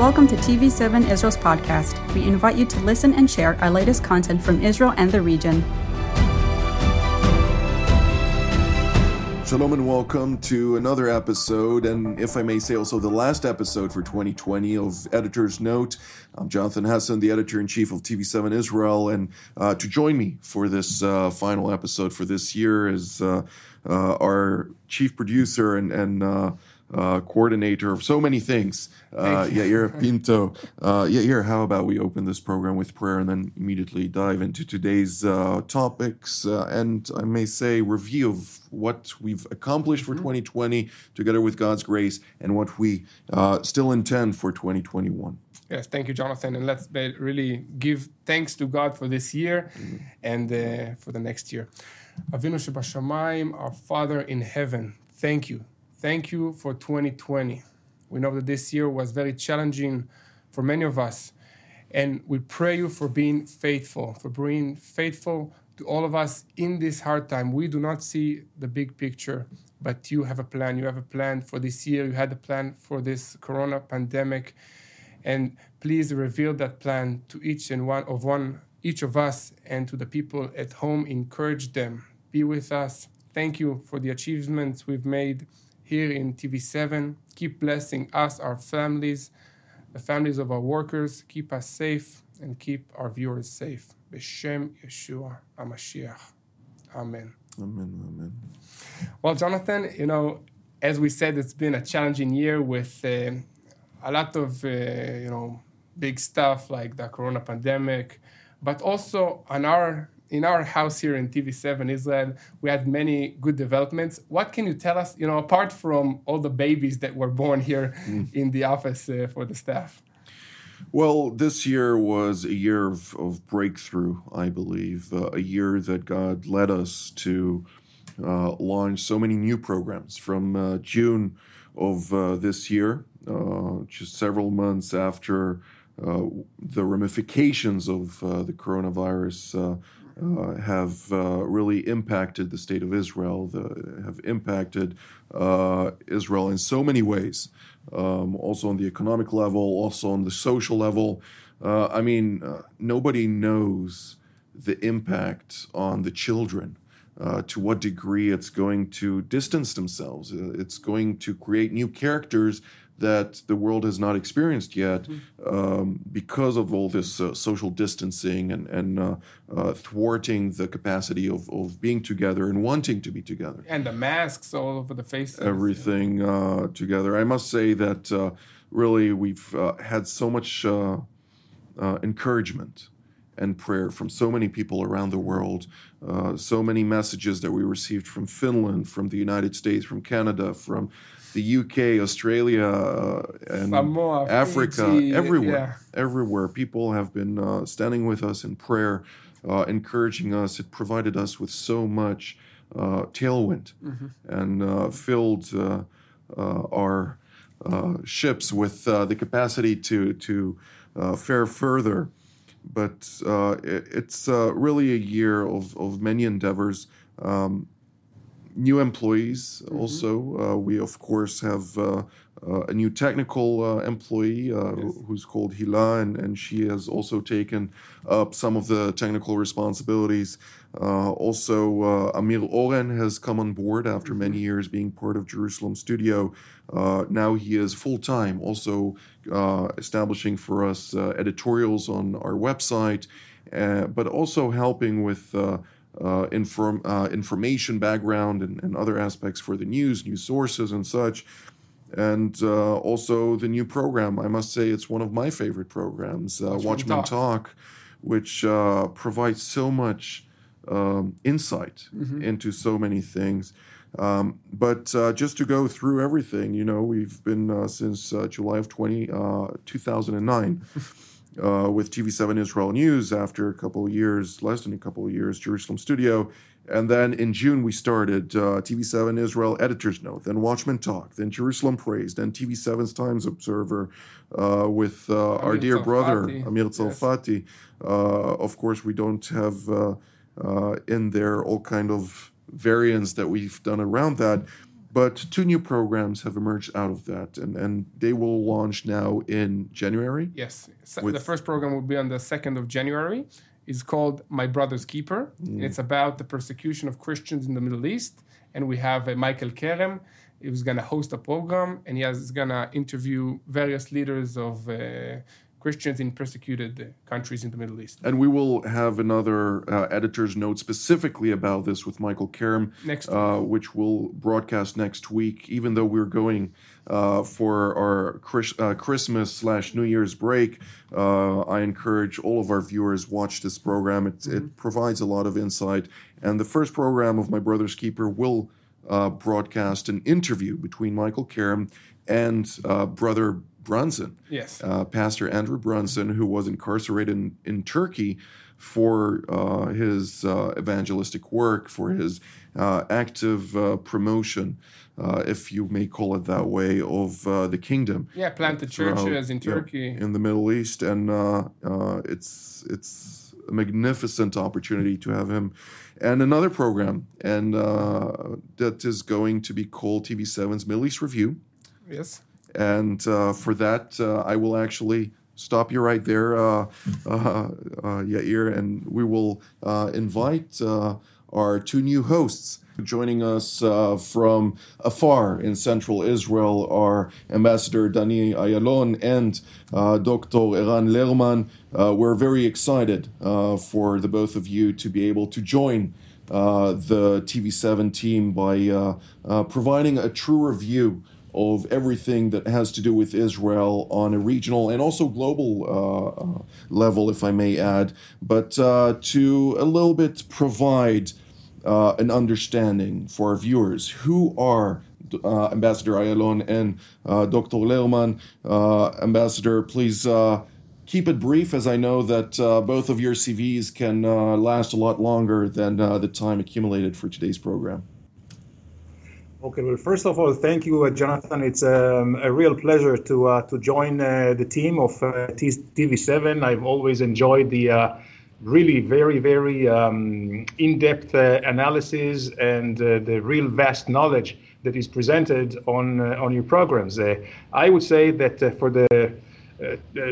Welcome to TV7 Israel's podcast. We invite you to listen and share our latest content from Israel and the region. Shalom and welcome to another episode, and if I may say, also the last episode for 2020 of Editor's Note. I'm Jonathan Hassan, the editor in chief of TV7 Israel, and uh, to join me for this uh, final episode for this year is uh, uh our chief producer and, and uh, coordinator of so many things. Uh, Yair Pinto. Uh, Yair, how about we open this program with prayer and then immediately dive into today's uh, topics uh, and I may say review of what we've accomplished for mm-hmm. 2020 together with God's grace and what we uh, still intend for 2021. Yes, thank you, Jonathan. And let's really give thanks to God for this year mm-hmm. and uh, for the next year. Avinu Shebashamayim, our Father in heaven, thank you Thank you for 2020. We know that this year was very challenging for many of us. And we pray you for being faithful, for being faithful to all of us in this hard time. We do not see the big picture, but you have a plan. You have a plan for this year. You had a plan for this corona pandemic. And please reveal that plan to each and one of one each of us and to the people at home. Encourage them. Be with us. Thank you for the achievements we've made here in TV7. Keep blessing us, our families, the families of our workers. Keep us safe and keep our viewers safe. B'Shem Yeshua HaMashiach. Amen. Amen. Amen. Well, Jonathan, you know, as we said, it's been a challenging year with uh, a lot of, uh, you know, big stuff like the corona pandemic, but also on our in our house here in TV7 Israel, we had many good developments. What can you tell us, you know, apart from all the babies that were born here mm. in the office uh, for the staff? Well, this year was a year of, of breakthrough, I believe, uh, a year that God led us to uh, launch so many new programs from uh, June of uh, this year, uh, just several months after the ramifications of the coronavirus uh, have uh, really impacted the state of Israel, the, have impacted uh, Israel in so many ways, um, also on the economic level, also on the social level. Uh, I mean, uh, nobody knows the impact on the children. Uh, to what degree it's going to distance themselves. it's going to create new characters that the world has not experienced yet mm-hmm. um, because of all this uh, social distancing and, and uh, uh, thwarting the capacity of, of being together and wanting to be together. And the masks all over the faces. Everything uh, together. I must say that uh, really we've uh, had so much encouragement and prayer from so many people around the world. Uh, so many messages that we received from Finland, from the United States, from Canada, from the UK, Australia, uh, and Samoa, Africa, Fiji, everywhere, yeah. everywhere. People have been uh, standing with us in prayer, uh, encouraging us. It provided us with so much uh, tailwind mm-hmm. and uh, filled uh, our ships with the capacity to to fare further. But it, it's really a year of, of many endeavors. Um, new employees mm-hmm. also. Uh, we, of course, have uh, uh, a new technical uh, employee uh, yes. who's called Hila, and, and she has also taken up some of the technical responsibilities. Uh, also, Amir Oren has come on board after many mm-hmm. years being part of Jerusalem Studio. now he is full time, also establishing for us editorials on our website, but also helping with uh, inform, uh, information background and, and, other aspects for the news, new sources, and such. And uh, also the new program. I must say it's one of my favorite programs, uh, Watchmen Talk. Talk, which uh, provides so much um, insight mm-hmm. into so many things. Um, but uh, just to go through everything, you know, we've been uh, since uh, July of 20, uh, 2009 uh, with TV7 Israel News after a couple of years, less than a couple of years, Jerusalem Studio. And then in June, we started uh, TV7 Israel Editor's Note, then Watchmen Talk, then Jerusalem Praise, then TV7's Times Observer uh, with uh, our dear Tsarfati. brother, Amir Tsarfati. Yes. Uh, of course, we don't have uh, uh, in there all kind of variants that we've done around that. But two new programs have emerged out of that, and, and they will launch now in January. Yes. With the first program will be on the 2nd of January. It's called My Brother's Keeper. Mm. It's about the persecution of Christians in the Middle East. And we have uh, Michael Kerem. He was going to host a program, and he is going to interview various leaders of uh, Christians in persecuted countries in the Middle East. And we will have another uh, editor's note specifically about this with Michael next uh, which will broadcast next week. Even though we're going uh, for our Chris, uh, Christmas slash New Year's break, uh, I encourage all of our viewers watch this program. It, mm-hmm. it, provides a lot of insight. And the first program of My Brother's Keeper will uh, broadcast an interview between Michael Kerem and brother Brunson. Yes. Uh, Pastor Andrew Brunson, who was incarcerated in, in Turkey for uh, his uh, evangelistic work, for his uh, active uh, promotion, uh, if you may call it that way, of the kingdom. Yeah, planted churches in Turkey, in the Middle East, and it's it's a magnificent opportunity to have him. And another program, and that is going to be called TV7's Middle East Review. Yes and uh, for that, uh, I will actually stop you right there, uh, uh, uh Yair, and we will uh, invite our two new hosts. Joining us from afar in central Israel are Ambassador Dani Ayalon and Dr. Eran Lerman. we're very excited for the both of you to be able to join the TV7 team by providing a true review of everything that has to do with Israel on a regional and also global uh, uh, level, if I may add, but uh, to a little bit provide uh, an understanding for our viewers. Who are uh, Ambassador Ayalon and uh, Dr. Lerman? Ambassador, please keep it brief, as I know that both of your CVs can last a lot longer than the time accumulated for today's program. Okay, well, first of all, thank you, uh, Jonathan. It's um, a real pleasure to uh, to join uh, the team of uh, TV7. I've always enjoyed the uh, really very, very um, in-depth uh, analysis and the real vast knowledge that is presented on on your programs. I would say that for the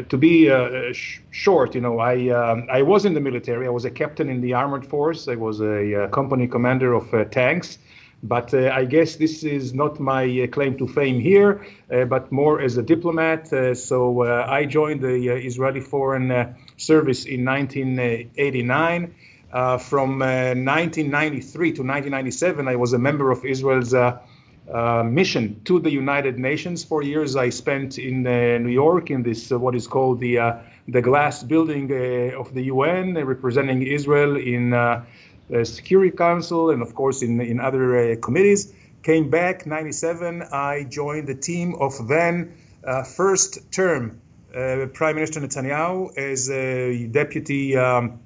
to be sh- short, you know, I um, I was in the military. I was a captain in the armored force. I was a company commander of tanks. But uh, I guess this is not my uh, claim to fame here, uh, but more as a diplomat. Uh, so uh, I joined the uh, Israeli Foreign Service in 1989. from 1993 to 1997, I was a member of Israel's mission to the United Nations. For years, I spent in New York in this what is called the the glass building of the UN, representing Israel in uh, Security Council and, of course, in, in other uh, committees. Came back 97. I joined the team of then uh, first term Prime Minister Netanyahu as a deputy um,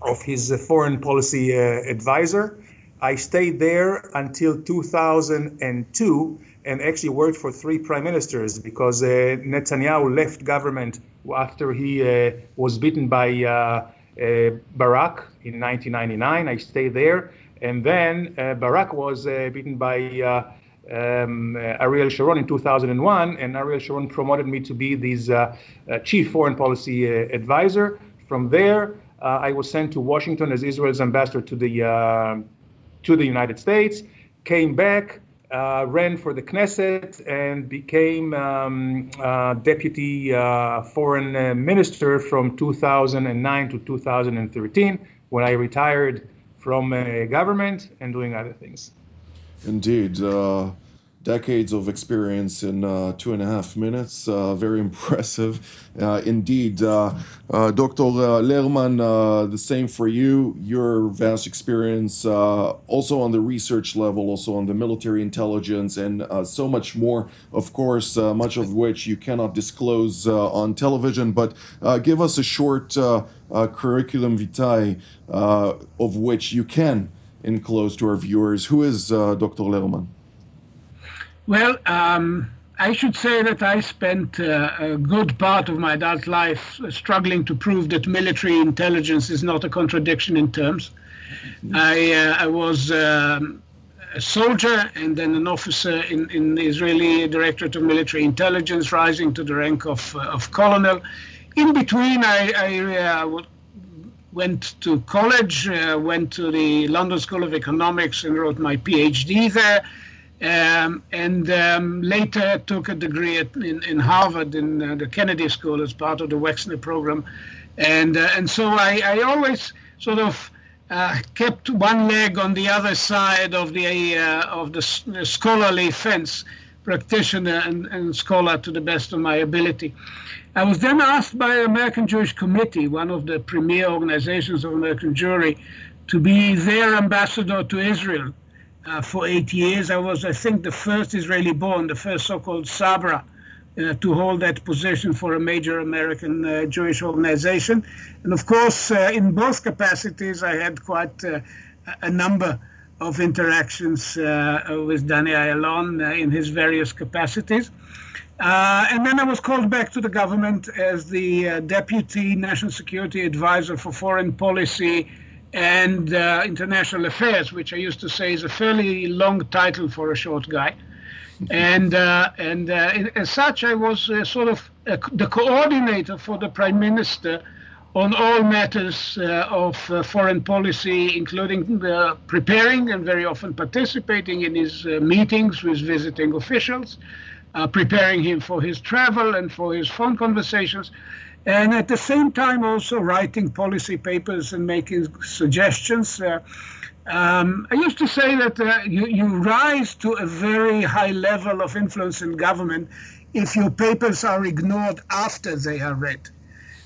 of his foreign policy advisor. I stayed there until 2002 and actually worked for three prime ministers because uh, Netanyahu left government after he uh, was beaten by uh, uh, Barak in 1999. I stayed there. And then uh, Barak was uh, beaten by um, Ariel Sharon in 2001, and Ariel Sharon promoted me to be his chief foreign policy advisor. From there, I was sent to Washington as Israel's ambassador to the to the United States. Came back, uh, ran for the Knesset and became um, uh, deputy uh, foreign uh, minister from 2009 to 2013 when I retired from uh, government and doing other things. Indeed. Uh, decades of experience in uh, two and a half minutes. Uh, very impressive uh, indeed. Uh, uh, Dr. Uh, Lerman, the same for you. Your vast experience also on the research level, also on the military intelligence, and so much more, of course, much of which you cannot disclose on television. But give us a short curriculum vitae of which you can enclose to our viewers. Who is Dr. Lerman? Well, um, I should say that I spent uh, a good part of my adult life struggling to prove that military intelligence is not a contradiction in terms. I, uh, I was um, a soldier and then an officer in, in the Israeli Directorate of Military Intelligence, rising to the rank of, uh, of colonel. In between, I, I uh, went to college, uh, went to the London School of Economics and wrote my PhD there. Um, and um, later took a degree at, in, in, Harvard in uh, the Kennedy School as part of the Wexner program. And, uh, and so I, I, always sort of uh, kept one leg on the other side of the, uh, of the scholarly fence, practitioner and, and scholar to the best of my ability. I was then asked by the American Jewish Committee, one of the premier organizations of American Jewry, to be their ambassador to Israel uh, for eight years. I was, I think, the first Israeli born, the first so called Sabra. Uh, to hold that position for a major American uh, Jewish organization. And of course, uh, in both capacities, I had quite uh, a number of interactions uh, with Danny Ayalon in his various capacities. Uh, and then I was called back to the government as the uh, deputy national security advisor for foreign policy and uh, international affairs, which I used to say is a fairly long title for a short guy. And uh, and uh, as such, I was uh, sort of the coordinator for the prime minister on all matters of foreign policy, including preparing and very often participating in his meetings with visiting officials uh, preparing him for his travel and for his phone conversations, and at the same time also writing policy papers and making suggestions. Uh, um, I used to say that uh, you, you rise to a very high level of influence in government if your papers are ignored after they are read.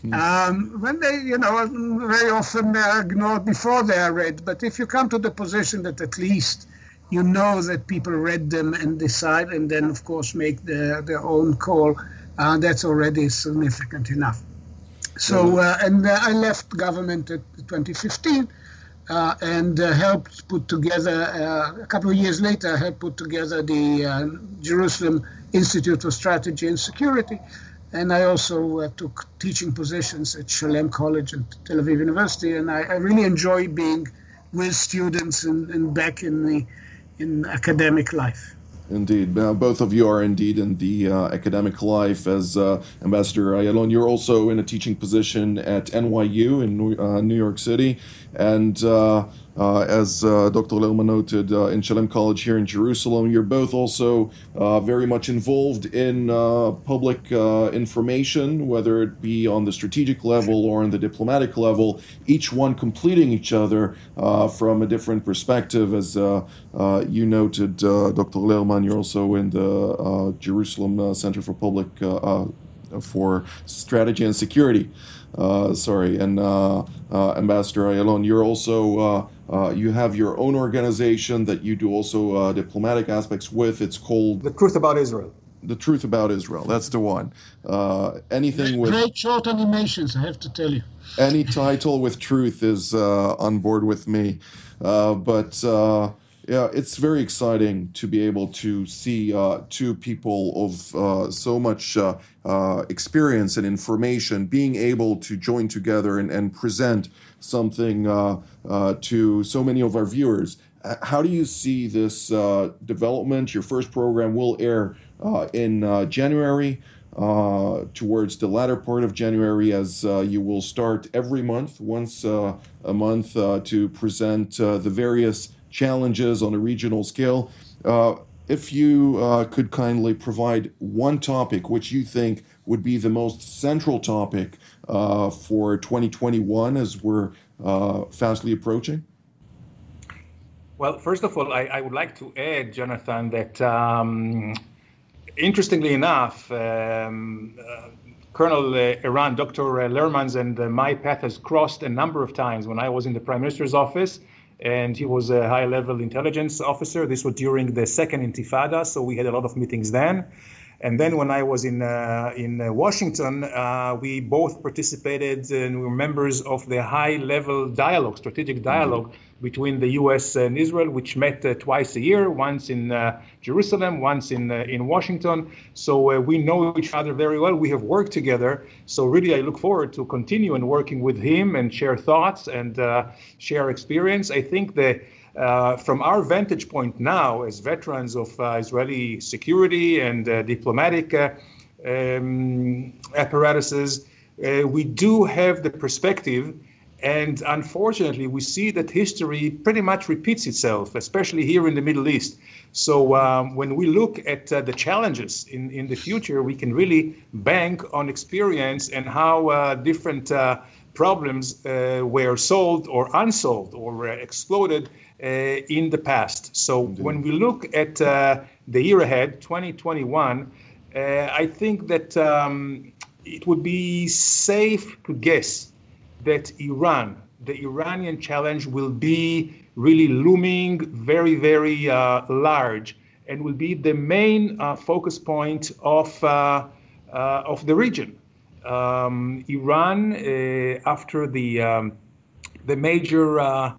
Hmm. Um, when they, you know, very often they're ignored before they are read. But if you come to the position that at least you know that people read them and decide, and then of course make their their own call. Uh, that's already significant enough. So, uh, and uh, I left government at 2015. Uh, and uh, helped put together uh, a couple of years later. I helped put together the Jerusalem Institute for Strategy and Security, and I also took teaching positions at Shalem College and Tel Aviv University. And I, I really enjoy being with students and, and back in the in academic life. Indeed. Uh, both of you are indeed in the uh, academic life. As uh, Ambassador Ayalon, you're also in a teaching position at NYU in New, uh, New York City. And uh, uh, as uh, Dr. Lerman noted, uh, in Shalem College here in Jerusalem, you're both also uh, very much involved in uh, public information, whether it be on the strategic level or on the diplomatic level, each one completing each other from a different perspective. As you noted, Dr. Lerman, you're also in the Jerusalem Center for Public for Strategy and Security. sorry, and Ambassador Ayalon, you're also uh, you have your own organization that you do also uh, diplomatic aspects with. It's called The Truth About Israel. The Truth About Israel. That's the one. Uh, anything with great short animations, I have to tell you. Any title with truth is uh, on board with me, uh, but yeah, it's very exciting to be able to see uh, two people of uh, so much uh, experience and information being able to join together and, and present something uh, uh, to so many of our viewers. How do you see this uh, development? Your first program will air in January. Uh, towards the latter part of January, as uh, you will start every month, once uh, a month, to present the various challenges on a regional scale. if you could kindly provide one topic which you think would be the most central topic uh, for 2021 as we're uh, fastly approaching? Well, first of all, I, I would like to add, Jonathan, that um, interestingly enough, um, uh, Colonel uh, Eran, Dr. Lerman's, and uh, my path has crossed a number of times when I was in the Prime Minister's office and he was a high level intelligence officer. This was during the second intifada, so we had a lot of meetings then. And then when I was in uh, in uh, Washington, uh, we both participated and we were members of the high-level dialogue, strategic dialog mm-hmm. between the U.S. and Israel, which met uh, twice a year, once in uh, Jerusalem, once in uh, in Washington. So we know each other very well. We have worked together. So really, I look forward to continue and working with him and share thoughts and share experience. I think that uh, from our vantage point now, as veterans of uh, Israeli security and uh, diplomatic uh, um, apparatuses, uh, we do have the perspective. And unfortunately, we see that history pretty much repeats itself, especially here in the Middle East. So um, when we look at the challenges in, in the future, we can really bank on experience and how different problems were solved or unsolved or exploded in the past. So Indeed. when we look at uh, the year ahead, 2021, I think that um, it would be safe to guess that Iran, the Iranian challenge, will be really looming very, very uh, large and will be the main uh, focus point of, uh, uh of the region. Um, Iran, uh, after the, um, the major uh,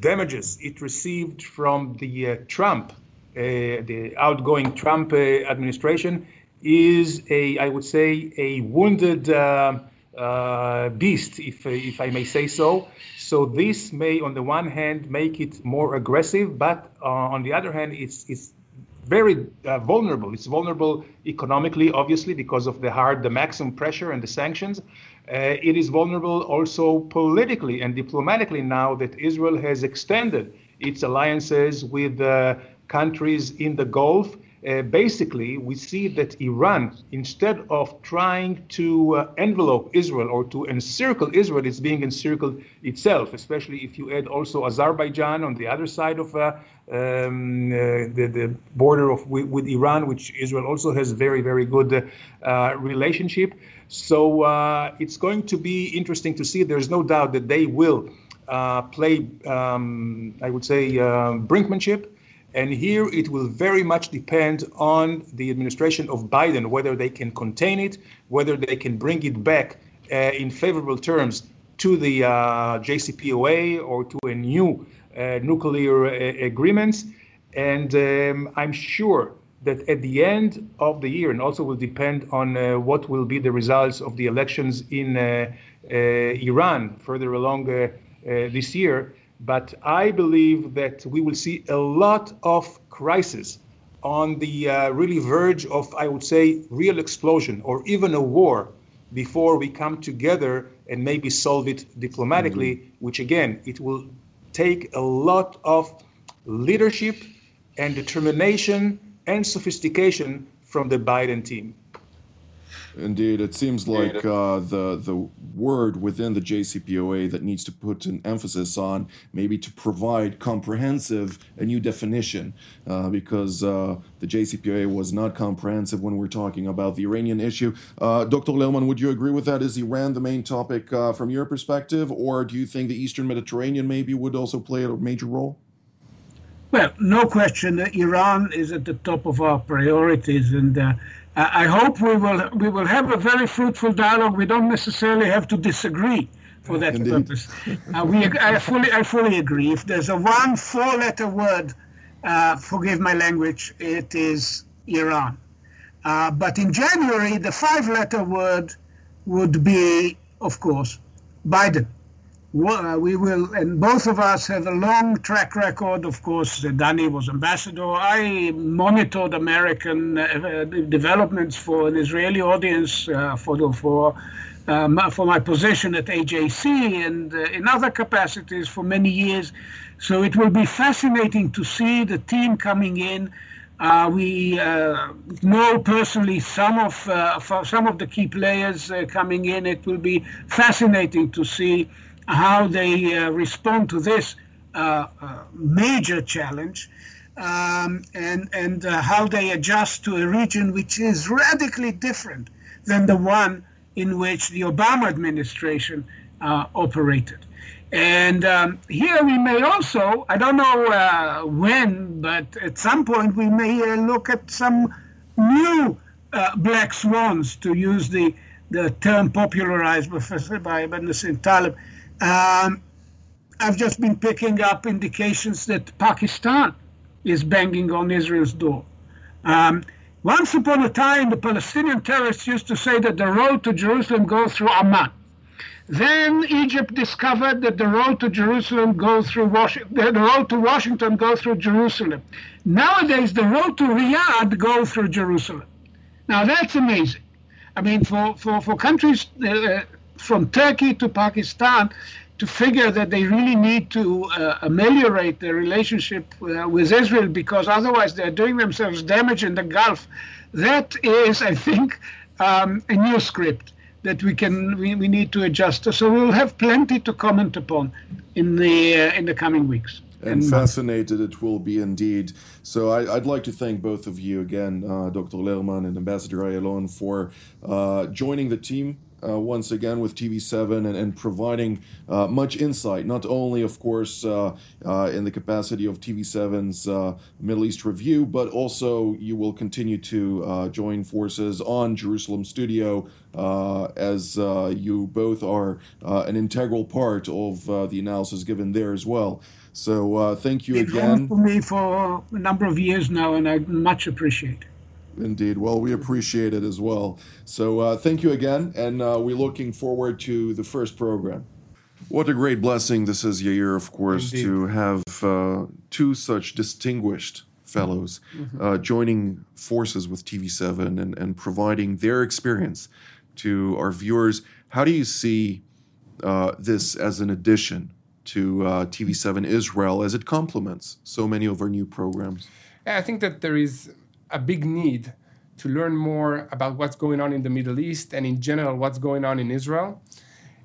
damages it received from the Trump, the outgoing Trump administration, is a, I would say, a wounded uh, beast, if, if I may say so. So this may, on the one hand, make it more aggressive, but uh, on the other hand, it's, it's very uh, vulnerable. It's vulnerable economically, obviously, because of the hard, the maximum pressure and the sanctions. Uh, it is vulnerable also politically and diplomatically now that Israel has extended its alliances with uh, countries in the Gulf uh, basically, we see that Iran, instead of trying to uh, envelope Israel or to encircle Israel, is being encircled itself, especially if you add also Azerbaijan on the other side of uh, um, uh, the, the, border of with, with, Iran, which Israel also has very, very good relationship. So uh, it's going to be interesting to see. There's no doubt that they will play, um, I would say, brinkmanship and here it will very much depend on the administration of Biden, whether they can contain it, whether they can bring it back uh, in favorable terms to the uh, JCPOA or to a new uh, nuclear uh, agreement. And um, I'm sure that at the end of the year, and also will depend on uh, what will be the results of the elections in uh, Iran further along this year, but I believe that we will see a lot of crisis on the uh, really verge of, I would say, real explosion or even a war before we come together and maybe solve it diplomatically, mm-hmm. which again, it will take a lot of leadership and determination and sophistication from the Biden team. Indeed, it seems like uh, the the word within the JCPOA that needs to put an emphasis on maybe to provide comprehensive a new definition, uh, because uh, the JCPOA was not comprehensive when we're talking about the Iranian issue. Uh, Dr. Lerman, would you agree with that? Is Iran the main topic uh, from your perspective, or do you think the Eastern Mediterranean maybe would also play a major role? Well, no question that Iran is at the top of our priorities, and uh, I hope we will we will have a very fruitful dialogue. We don't necessarily have to disagree for that Indeed. purpose. Uh, we, I fully I fully agree. If there's a one four-letter word, uh, forgive my language, it is Iran. Uh, but in January, the five-letter word would be, of course, Biden. Uh, we will, and both of us have a long track record. Of course, Danny was ambassador. I monitored American uh, developments for an Israeli audience uh, for for um, for my position at AJC and uh, in other capacities for many years. So it will be fascinating to see the team coming in. Uh, we uh, know personally some of some of the key players coming in. It will be fascinating to see how they uh, respond to this uh, uh, major challenge. Um, and and uh, how they adjust to a region which is radically different than the one in which the Obama administration uh, operated. And um, here we may also, I don't know when, but at some point we may look at some new black swans, to use the, the term popularized by, by Nassim Taleb. Um, I've just been picking up indications that Pakistan is banging on Israel's door. Um, once upon a time, the Palestinian terrorists used to say that the road to Jerusalem goes through Amman. Then Egypt discovered that the road to Jerusalem goes through Washington. The road to Washington goes through Jerusalem. Nowadays, the road to Riyadh goes through Jerusalem. Now that's amazing. I mean, for for for countries uh, from Turkey to Pakistan to figure that they really need to uh, ameliorate their relationship uh, with Israel because otherwise they're doing themselves damage in the Gulf. That is, I think, um, a new script that we can we, we need to adjust to. So we'll have plenty to comment upon in the uh, in the coming weeks. And, and fascinated it will be indeed. So I, would like to thank both of you again, uh, Dr. Lerman and Ambassador Ayalon, for uh, joining the team uh, once again with TV7 and, and providing uh, much insight, not only, of course, uh, uh in the capacity of TV7's uh, Middle East review, but also you will continue to uh, join forces on Jerusalem Studio as you both are an integral part of the analysis given there as well. So thank you You've again. for me for a number of years now, and I much appreciate it. Indeed. Well, we appreciate it as well. So uh, thank you again, and uh, we're looking forward to the first program. What a great blessing this is, Yair, of course, Indeed. to have uh, two such distinguished fellows mm-hmm. Uh, joining forces with TV7 and, and providing their experience to our viewers. How do you see uh, this as an addition to uh, TV7 Israel as it complements so many of our new programs? Yeah, I think that there is a big need to learn more about what's going on in the Middle East and in general what's going on in Israel.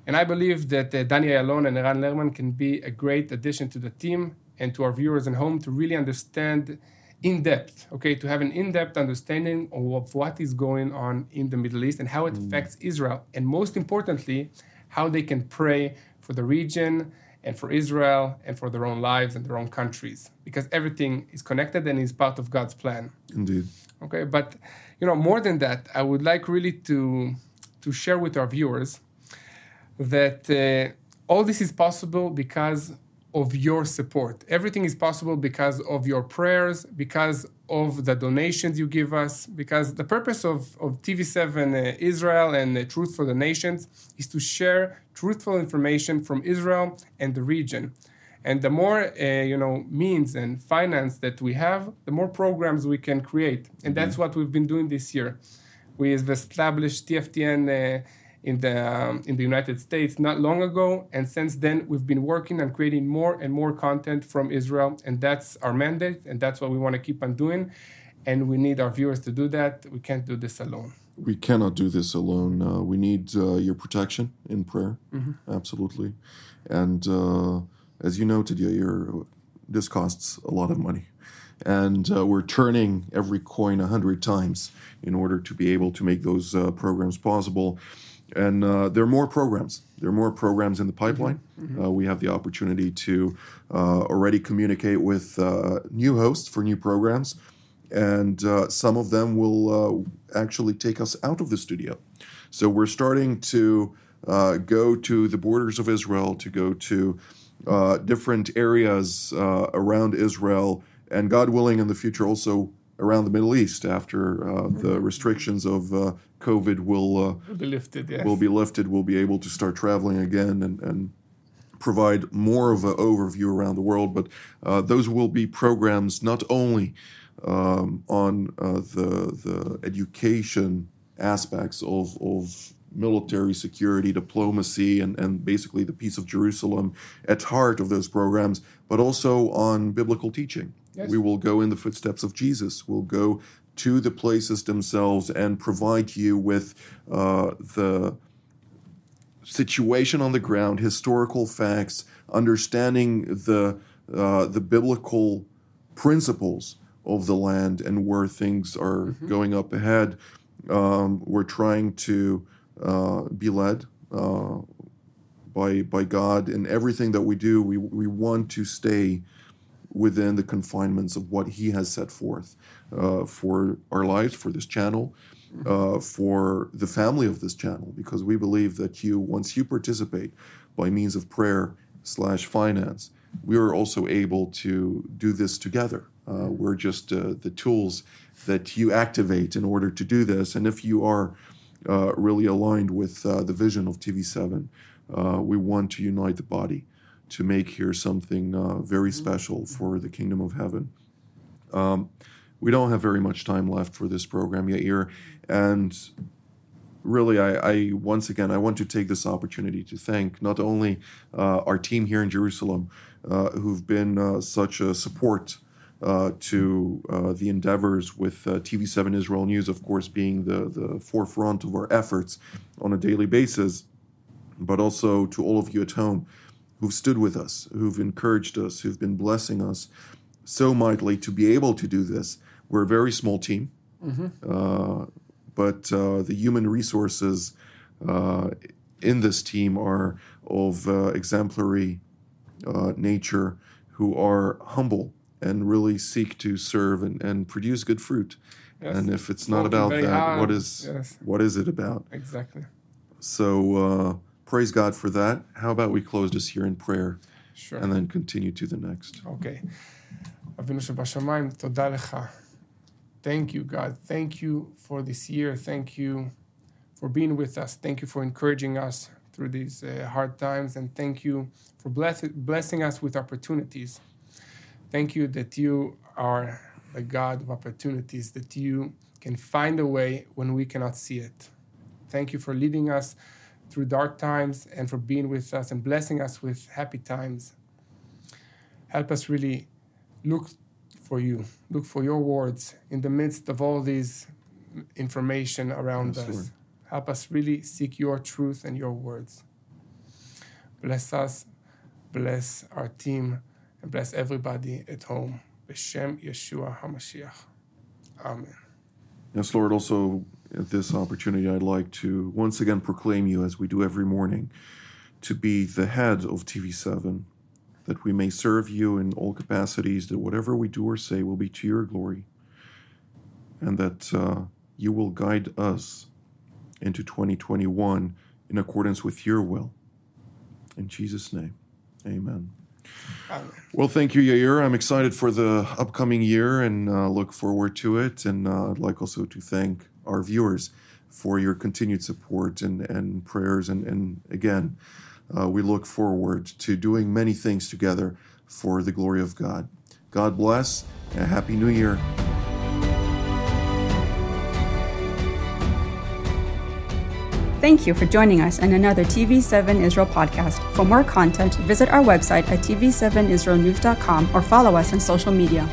And I believe that uh, Ayalon and Eran Lerman can be a great addition to the team and to our viewers at home to really understand in depth, okay, to have an in depth understanding of what is going on in the Middle East and how it mm. affects Israel. And most importantly, how they can pray for the region and for Israel and for their own lives and their own countries because everything is connected and is part of God's plan. Indeed. Okay, but you know, more than that, I would like really to to share with our viewers that uh, all this is possible because of your support. Everything is possible because of your prayers, because of the donations you give us, because the purpose of, of TV7 uh, Israel and uh, Truth for the Nations is to share truthful information from Israel and the region. And the more uh, you know means and finance that we have, the more programs we can create. And that's mm-hmm. what we've been doing this year. We have established TFTN uh, in the um, in the United States not long ago, and since then we've been working on creating more and more content from Israel, and that's our mandate, and that's what we want to keep on doing, and we need our viewers to do that. We can't do this alone. We cannot do this alone. Uh, we need uh, your protection in prayer, mm-hmm. absolutely, and uh, as you noted, Yair, this costs a lot of money and uh, we're turning every coin a hundred times in order to be able to make those uh, programs possible. And uh, there are more programs. There are more programs in the pipeline. Mm-hmm. Uh, we have the opportunity to uh, already communicate with uh, new hosts for new programs, and uh, some of them will uh, actually take us out of the studio. So we're starting to go to the borders of Israel, to go to different areas around Israel, and God willing, in the future also around the Middle East after uh, the restrictions of uh, COVID will, uh, be lifted. Yes. Will be lifted. We'll be able to start traveling again and, and provide more of an overview around the world. But uh, those will be programs not only um, on uh, the the education aspects of of military security, diplomacy, and, and basically the peace of Jerusalem at heart of those programs, but also on biblical teaching. Yes. We will go in the footsteps of Jesus. We'll go to the places themselves and provide you with uh, the situation on the ground, historical facts, understanding the uh, the biblical principles of the land and where things are mm-hmm. going up ahead. Um, we're trying to uh, be led uh, by by God in everything that we do. We we want to stay within the confinements of what He has set forth uh, for our lives, for this channel, uh, for the family of this channel, because we believe that you, once you participate by means of prayer slash finance, we are also able to do this together. Uh, we're just uh, the tools that you activate in order to do this. And if you are uh, really aligned with uh, the vision of TV7. Uh, we want to unite the body to make here something uh, very special for the kingdom of heaven. Um, we don't have very much time left for this program, yet here, and really, I, I, once again I want to take this opportunity to thank not only uh, our team here in Jerusalem, uh, who've been uh, such a support uh, to uh, the endeavors with uh, TV7 Israel News, of course, being the the forefront of our efforts on a daily basis, but also to all of you at home who've stood with us, who've encouraged us, who've been blessing us so mightily to be able to do this. We're a very small team. Mm-hmm but uh, the human resources uh, in this team are of uh, exemplary uh, nature who are humble and really seek to serve and, and produce good fruit. Yes. And if it's not about that, hard. what is yes. what is it about? Exactly. So uh, praise God for that. How about we close this here in prayer sure. and then continue to the next? Okay. Thank you, God. Thank you for this year. Thank you for being with us. Thank you for encouraging us through these uh, hard times. And thank you for bless- blessing us with opportunities. Thank you that you are the God of opportunities, that you can find a way when we cannot see it. Thank you for leading us through dark times and for being with us and blessing us with happy times. Help us really look for you. Look for your words in the midst of all these information around yes, us. Lord. Help us really seek your truth and your words. Bless us, bless our team, and bless everybody at home. B'Shem Yeshua HaMashiach. Amen. Yes, Lord, also at this opportunity, I'd like to once again proclaim you, as we do every morning, to be the head of TV7 that we may serve you in all capacities, that whatever we do or say will be to your glory, and that uh, you will guide us into 2021 in accordance with your will. In Jesus' name, amen. Well, thank you, Yair. I'm excited for the upcoming year and uh, look forward to it. And uh, I'd like also to thank our viewers for your continued support and, and prayers. And, and again, uh, we look forward to doing many things together for the glory of God. God bless and Happy New Year. Thank you for joining us in another TV7 Israel podcast. For more content, visit our website at tv7israelnews.com or follow us on social media.